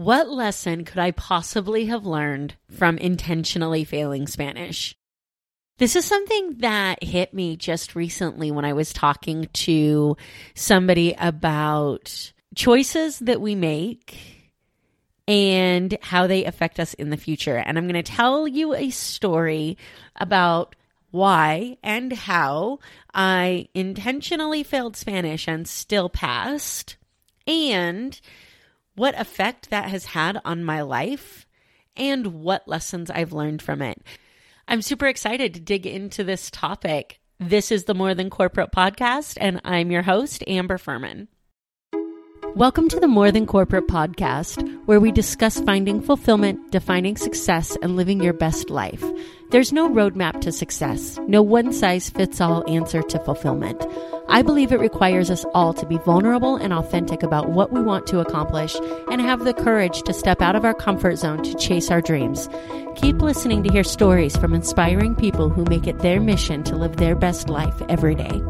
What lesson could I possibly have learned from intentionally failing Spanish? This is something that hit me just recently when I was talking to somebody about choices that we make and how they affect us in the future. And I'm going to tell you a story about why and how I intentionally failed Spanish and still passed, and what effect that has had on my life, and what lessons I've learned from it. I'm super excited to dig into this topic. This is the More Than Corporate podcast, and I'm your host, Amber Furman. Welcome to the More Than Corporate podcast, where we discuss finding fulfillment, defining success, and living your best life. There's no roadmap to success, no one size fits all answer to fulfillment. I believe it requires us all to be vulnerable and authentic about what we want to accomplish and have the courage to step out of our comfort zone to chase our dreams. Keep listening to hear stories from inspiring people who make it their mission to live their best life every day.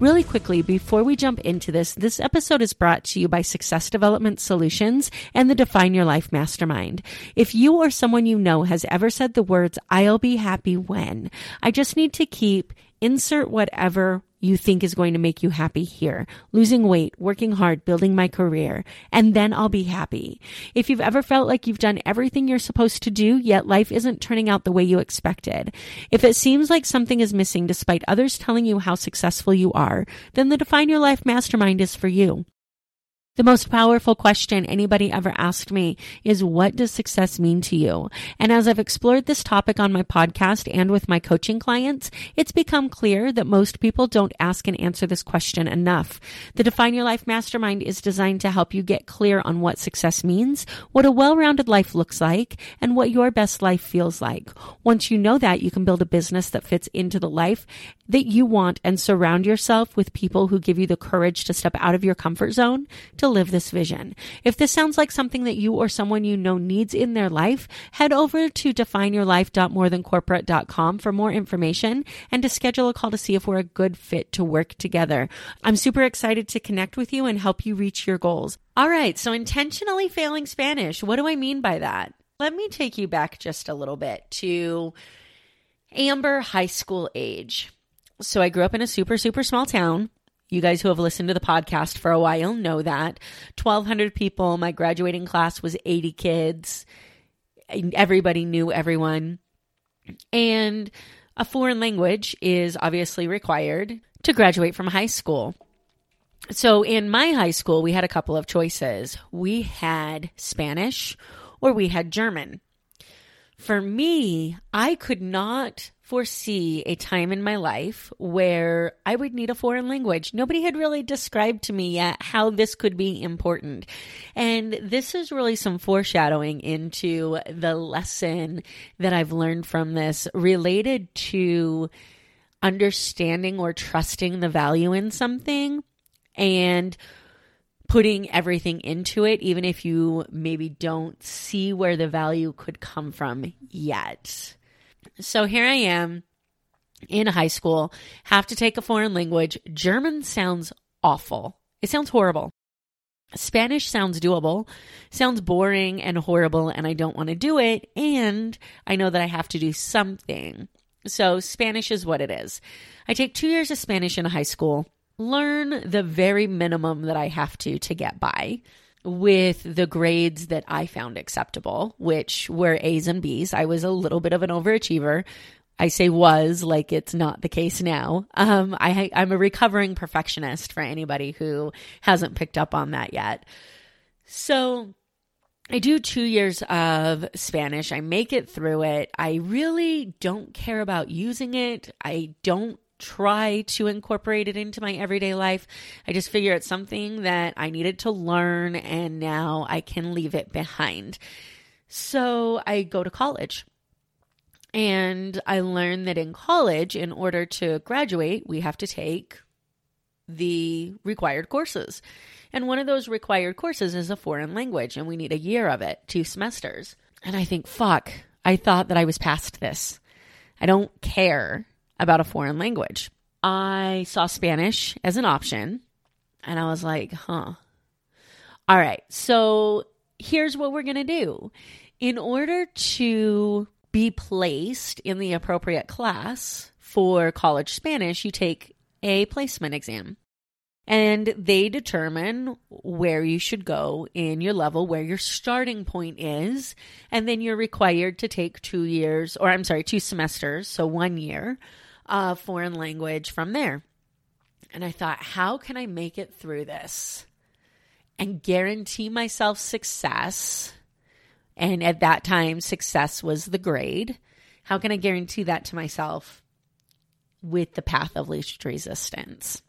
Really quickly, before we jump into this, this episode is brought to you by Success Development Solutions and the Define Your Life Mastermind. If you or someone you know has ever said the words, I'll be happy when, I just need to keep insert whatever you think is going to make you happy here. Losing weight, working hard, building my career, and then I'll be happy. If you've ever felt like you've done everything you're supposed to do, yet life isn't turning out the way you expected. If it seems like something is missing despite others telling you how successful you are, then the Define Your Life Mastermind is for you. The most powerful question anybody ever asked me is what does success mean to you? And as I've explored this topic on my podcast and with my coaching clients, it's become clear that most people don't ask and answer this question enough. The Define Your Life Mastermind is designed to help you get clear on what success means, what a well-rounded life looks like, and what your best life feels like. Once you know that, you can build a business that fits into the life that you want and surround yourself with people who give you the courage to step out of your comfort zone to live this vision. If this sounds like something that you or someone you know needs in their life, head over to defineyourlife.morethancorporate.com for more information and to schedule a call to see if we're a good fit to work together. I'm super excited to connect with you and help you reach your goals. All right, so intentionally failing Spanish. What do I mean by that? Let me take you back just a little bit to Amber high school age. So I grew up in a super, super small town. You guys who have listened to the podcast for a while know that. 1,200 people. My graduating class was 80 kids. Everybody knew everyone. And a foreign language is obviously required to graduate from high school. So in my high school, we had a couple of choices. We had Spanish or we had German. For me, I could not foresee a time in my life where I would need a foreign language. Nobody had really described to me yet how this could be important. And this is really some foreshadowing into the lesson that I've learned from this related to understanding or trusting the value in something and putting everything into it, even if you maybe don't see where the value could come from yet. So here I am in high school, have to take a foreign language. German sounds awful. It sounds horrible. Spanish sounds doable, sounds boring and horrible, and I don't want to do it. And I know that I have to do something. So, Spanish is what it is. I take two years of Spanish in high school, learn the very minimum that I have to to get by with the grades that I found acceptable, which were A's and B's. I was a little bit of an overachiever. I say was like it's not the case now. Um, I, I'm a recovering perfectionist for anybody who hasn't picked up on that yet. So I do two years of Spanish. I make it through it. I really don't care about using it. I don't try to incorporate it into my everyday life. I just figure it's something that I needed to learn and now I can leave it behind. So I go to college. And I learned that in college, in order to graduate, we have to take the required courses. And one of those required courses is a foreign language, and we need a year of it, two semesters. And I think, fuck, I thought that I was past this. I don't care about a foreign language. I saw Spanish as an option. And I was like, huh. All right. So here's what we're going to do. In order to be placed in the appropriate class for college Spanish, you take a placement exam. And they determine where you should go in your level, where your starting point is. And then you're required to take two years, or I'm sorry, two semesters, so one year of foreign language from there. And I thought, how can I make it through this and guarantee myself success? And at that time, success was the grade. How can I guarantee that to myself with the path of least resistance?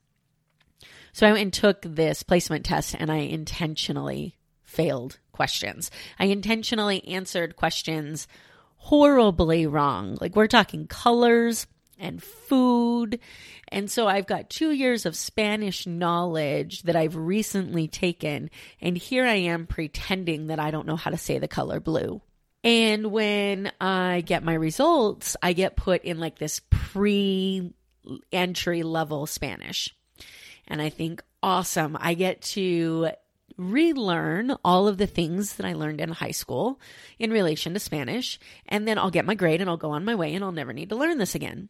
So I went and took this placement test and I intentionally failed questions. I intentionally answered questions horribly wrong. Like we're talking colors, and food. And so I've got two years of Spanish knowledge that I've recently taken. And here I am pretending that I don't know how to say the color blue. And when I get my results, I get put in like this pre entry level Spanish. And I think, awesome, I get to relearn all of the things that I learned in high school in relation to Spanish. And then I'll get my grade and I'll go on my way and I'll never need to learn this again.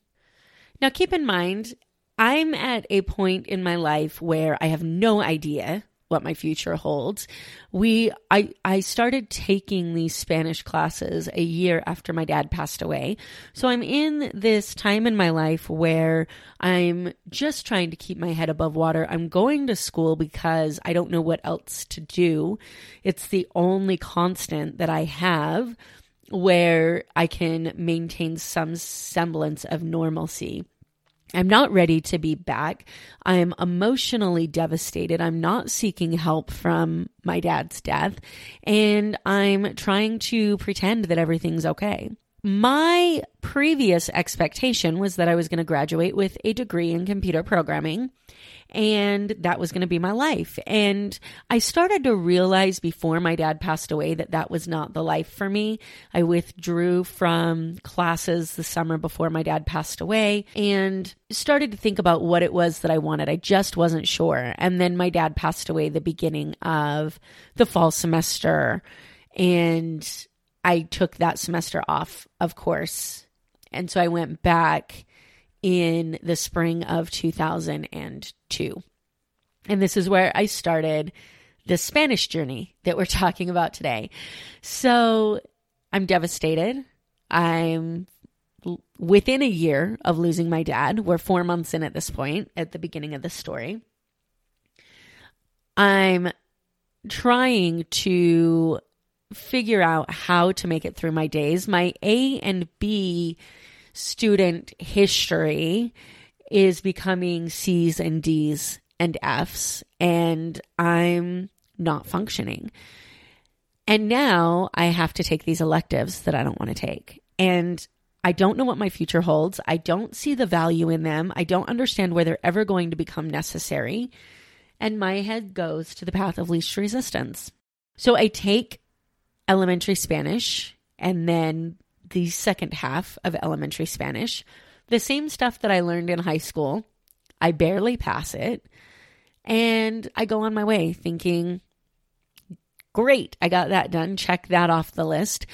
Now, keep in mind, I'm at a point in my life where I have no idea what my future holds. We I I started taking these Spanish classes a year after my dad passed away. So I'm in this time in my life where I'm just trying to keep my head above water. I'm going to school because I don't know what else to do. It's the only constant that I have where I can maintain some semblance of normalcy. I'm not ready to be back. I'm emotionally devastated. I'm not seeking help from my dad's death, and I'm trying to pretend that everything's okay. My previous expectation was that I was going to graduate with a degree in computer programming and that was going to be my life. And I started to realize before my dad passed away that that was not the life for me. I withdrew from classes the summer before my dad passed away and started to think about what it was that I wanted. I just wasn't sure. And then my dad passed away the beginning of the fall semester and I took that semester off, of course. And so I went back in the spring of 2002. And this is where I started the Spanish journey that we're talking about today. So I'm devastated. I'm within a year of losing my dad. We're four months in at this point, at the beginning of the story. I'm trying to figure out how to make it through my days. My A and B student history is becoming C's and D's and F's, and I'm not functioning. And now I have to take these electives that I don't want to take. And I don't know what my future holds. I don't see the value in them. I don't understand where they're ever going to become necessary. And my head goes to the path of least resistance. So I take elementary Spanish and then the second half of elementary Spanish. The same stuff that I learned in high school. I barely pass it. And I go on my way thinking, great, I got that done. Check that off the list.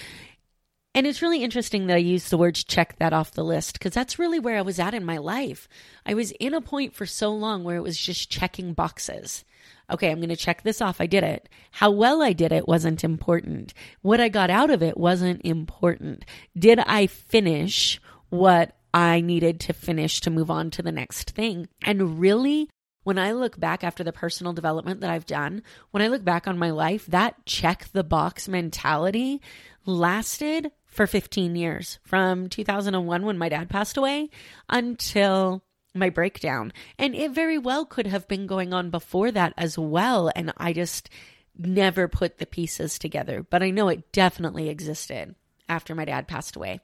And it's really interesting that I use the words check that off the list because that's really where I was at in my life. I was in a point for so long where it was just checking boxes. Okay, I'm going to check this off. I did it. How well I did it wasn't important. What I got out of it wasn't important. Did I finish what I needed to finish to move on to the next thing? And really, when I look back after the personal development that I've done, when I look back on my life, that check the box mentality lasted for 15 years from 2001 when my dad passed away until my breakdown. And it very well could have been going on before that as well. And I just never put the pieces together. But I know it definitely existed after my dad passed away.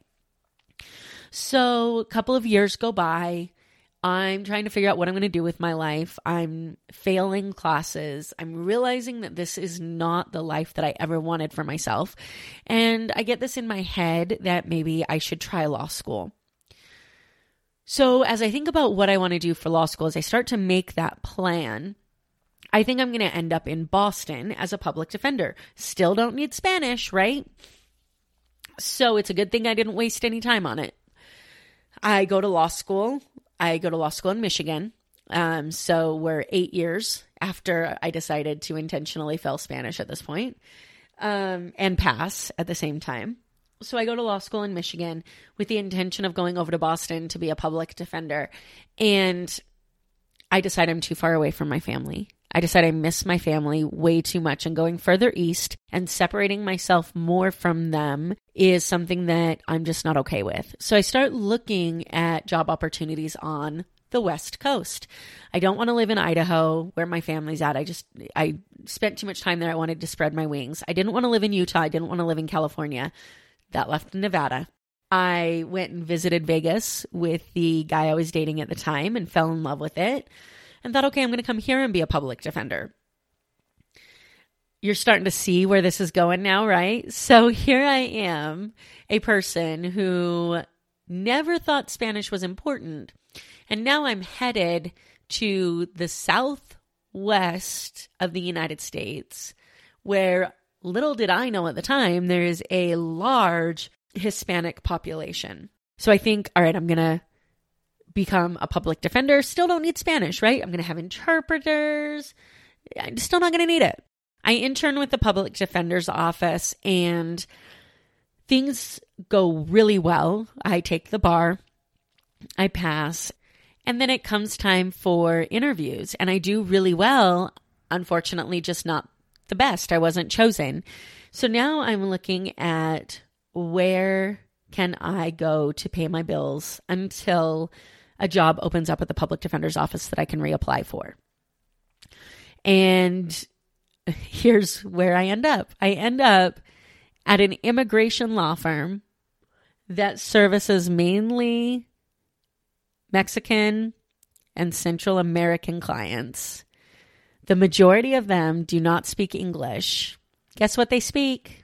So a couple of years go by. I'm trying to figure out what I'm going to do with my life. I'm failing classes. I'm realizing that this is not the life that I ever wanted for myself. And I get this in my head that maybe I should try law school. So, as I think about what I want to do for law school, as I start to make that plan, I think I'm going to end up in Boston as a public defender. Still don't need Spanish, right? So it's a good thing I didn't waste any time on it. I go to law school. I go to law school in Michigan. Um, so we're eight years after I decided to intentionally fail Spanish at this point, um, and pass at the same time. So I go to law school in Michigan with the intention of going over to Boston to be a public defender. And I decide I'm too far away from my family. I decide I miss my family way too much and going further east and separating myself more from them is something that I'm just not okay with. So I start looking at job opportunities on the West Coast. I don't want to live in Idaho where my family's at. I just I spent too much time there. I wanted to spread my wings. I didn't want to live in Utah. I didn't want to live in California. That left Nevada. I went and visited Vegas with the guy I was dating at the time and fell in love with it and thought, okay, I'm going to come here and be a public defender. You're starting to see where this is going now, right? So here I am, a person who never thought Spanish was important. And now I'm headed to the southwest of the United States, where little did I know at the time, there is a large Hispanic population. So I think, all right, I'm going to become a public defender. Still don't need Spanish, right? I'm going to have interpreters. I'm still not going to need it. I intern with the public defender's office and things go really well. I take the bar, I pass, and then it comes time for interviews, and I do really well. Unfortunately, just not the best. I wasn't chosen. So now I'm looking at where can I go to pay my bills until a job opens up at the public defender's office that I can reapply for. And here's where I end up I end up at an immigration law firm that services mainly Mexican and Central American clients. The majority of them do not speak English. Guess what they speak?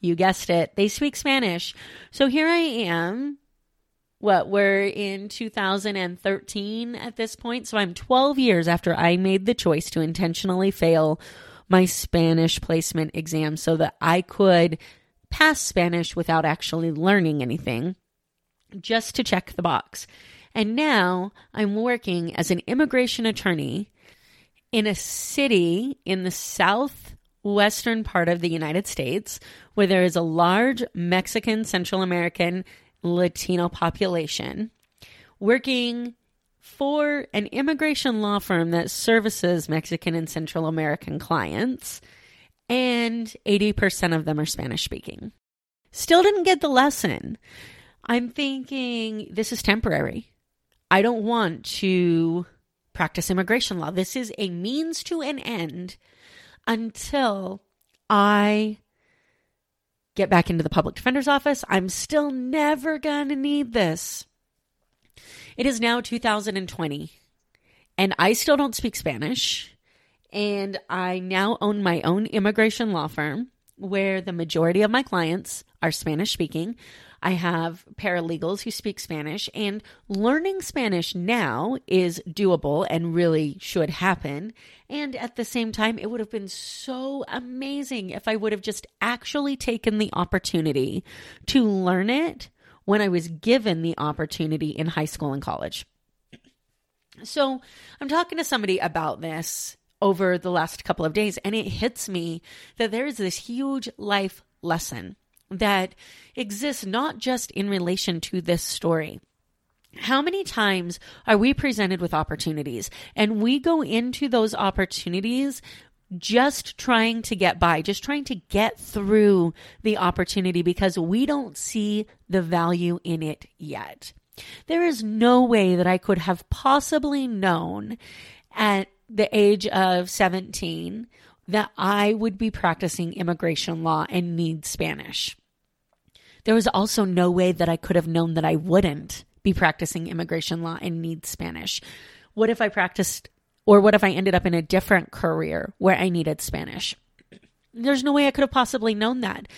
You guessed it. They speak Spanish. So here I am. What, we're in 2013 at this point. So I'm 12 years after I made the choice to intentionally fail my Spanish placement exam so that I could pass Spanish without actually learning anything, just to check the box. And now I'm working as an immigration attorney in a city in the southwestern part of the United States where there is a large Mexican, Central American, Latino population, working for an immigration law firm that services Mexican and Central American clients, and 80% of them are Spanish speaking. Still didn't get the lesson. I'm thinking this is temporary. I don't want to practice immigration law. This is a means to an end until I get back into the public defender's office. I'm still never going to need this. It is now 2020, and I still don't speak Spanish. And I now own my own immigration law firm where the majority of my clients are Spanish speaking. I have paralegals who speak Spanish, and learning Spanish now is doable and really should happen. And at the same time, it would have been so amazing if I would have just actually taken the opportunity to learn it when I was given the opportunity in high school and college. So I'm talking to somebody about this over the last couple of days, and it hits me that there is this huge life lesson that exists not just in relation to this story. How many times are we presented with opportunities and we go into those opportunities just trying to get by, just trying to get through the opportunity because we don't see the value in it yet? There is no way that I could have possibly known at the age of 17 that I would be practicing immigration law and need Spanish. There was also no way that I could have known that I wouldn't be practicing immigration law and need Spanish. What if I practiced, or what if I ended up in a different career where I needed Spanish? There's no way I could have possibly known that.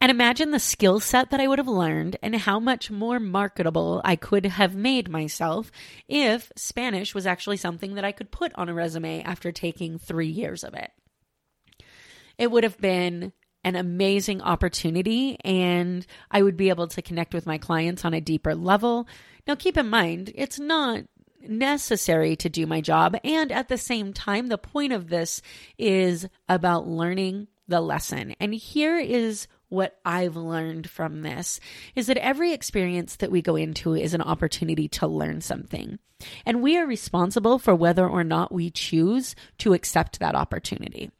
And imagine the skill set that I would have learned and how much more marketable I could have made myself if Spanish was actually something that I could put on a resume after taking three years of it. It would have been an amazing opportunity and I would be able to connect with my clients on a deeper level. Now, keep in mind, it's not necessary to do my job. And at the same time, the point of this is about learning the lesson. And here is what I've learned from this is that every experience that we go into is an opportunity to learn something. And we are responsible for whether or not we choose to accept that opportunity.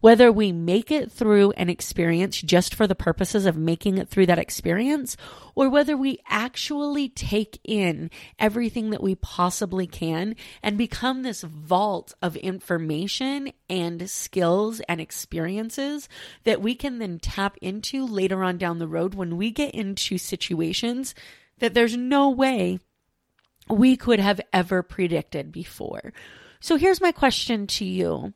Whether we make it through an experience just for the purposes of making it through that experience, or whether we actually take in everything that we possibly can and become this vault of information and skills and experiences that we can then tap into later on down the road when we get into situations that there's no way we could have ever predicted before. So here's my question to you.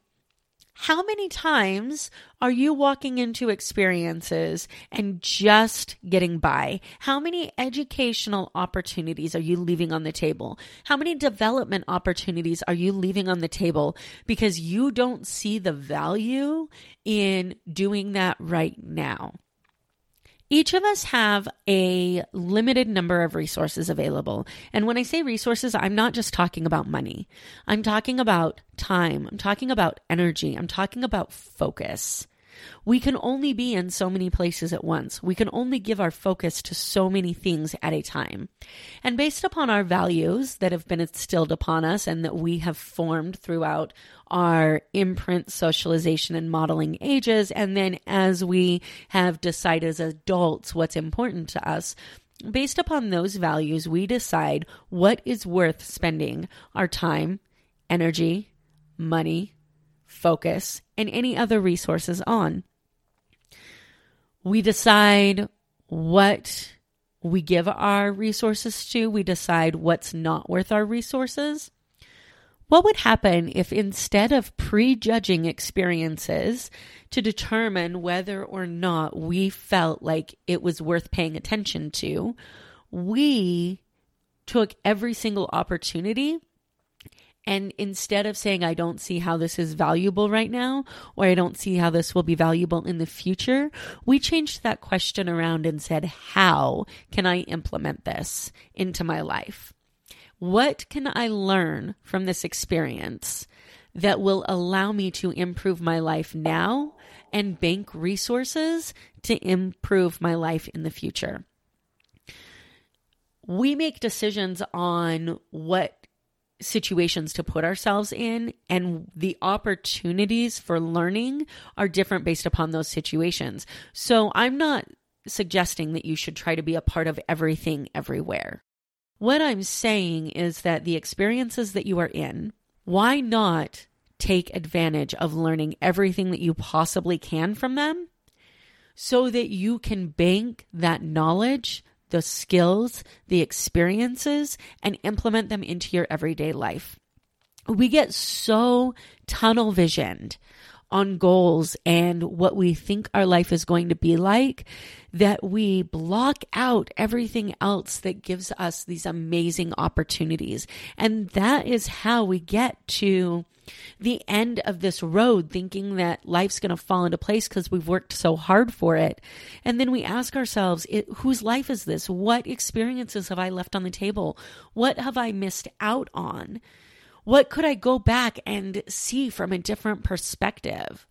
How many times are you walking into experiences and just getting by? How many educational opportunities are you leaving on the table? How many development opportunities are you leaving on the table because you don't see the value in doing that right now? Each of us have a limited number of resources available. And when I say resources, I'm not just talking about money. I'm talking about time. I'm talking about energy. I'm talking about focus. We can only be in so many places at once. We can only give our focus to so many things at a time. And based upon our values that have been instilled upon us and that we have formed throughout our imprint socialization and modeling ages, and then as we have decided as adults what's important to us, based upon those values, we decide what is worth spending our time, energy, money, focus, and any other resources on. We decide what we give our resources to, we decide what's not worth our resources. What would happen if instead of prejudging experiences to determine whether or not we felt like it was worth paying attention to, we took every single opportunity and instead of saying, I don't see how this is valuable right now, or I don't see how this will be valuable in the future, we changed that question around and said, How can I implement this into my life? What can I learn from this experience that will allow me to improve my life now and bank resources to improve my life in the future? We make decisions on what situations to put ourselves in and the opportunities for learning are different based upon those situations. So I'm not suggesting that you should try to be a part of everything everywhere. What I'm saying is that the experiences that you are in, why not take advantage of learning everything that you possibly can from them so that you can bank that knowledge the skills, the experiences, and implement them into your everyday life. We get so tunnel visioned on goals and what we think our life is going to be like that we block out everything else that gives us these amazing opportunities. And that is how we get to the end of this road thinking that life's going to fall into place because we've worked so hard for it. And then we ask ourselves, whose life is this? What experiences have I left on the table? What have I missed out on? What could I go back and see from a different perspective?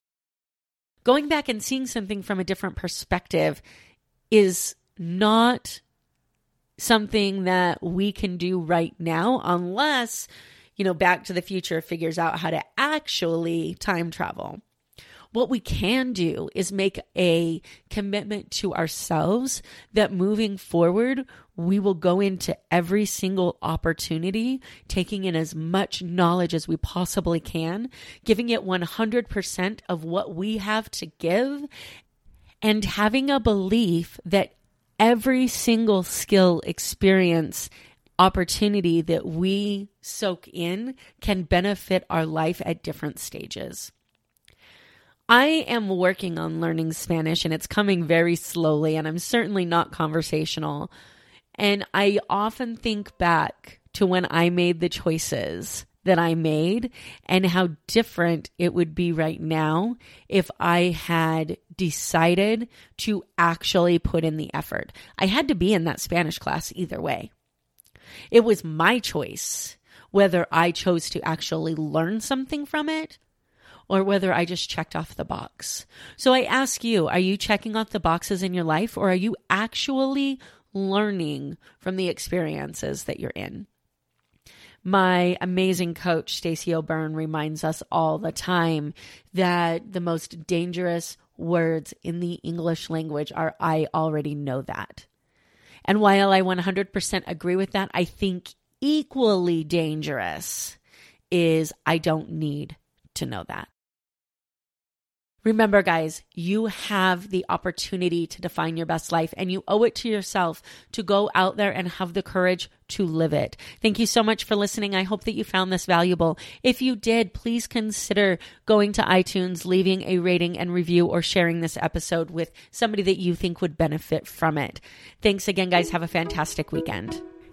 Going back and seeing something from a different perspective is not something that we can do right now unless you know, Back to the Future figures out how to actually time travel. What we can do is make a commitment to ourselves that moving forward, we will go into every single opportunity, taking in as much knowledge as we possibly can, giving it 100% of what we have to give, and having a belief that every single skill, experience, opportunity that we soak in can benefit our life at different stages. I am working on learning Spanish and it's coming very slowly, and I'm certainly not conversational. And I often think back to when I made the choices that I made and how different it would be right now if I had decided to actually put in the effort. I had to be in that Spanish class either way. It was my choice whether I chose to actually learn something from it or whether I just checked off the box. So I ask you, are you checking off the boxes in your life or are you actually learning from the experiences that you're in? My amazing coach, Stacey O'Byrne, reminds us all the time that the most dangerous words in the English language are I already know that. And while I 100% agree with that, I think equally dangerous is I don't need to know that. Remember, guys, you have the opportunity to define your best life and you owe it to yourself to go out there and have the courage to live it. Thank you so much for listening. I hope that you found this valuable. If you did, please consider going to iTunes, leaving a rating and review, or sharing this episode with somebody that you think would benefit from it. Thanks again, guys. Have a fantastic weekend.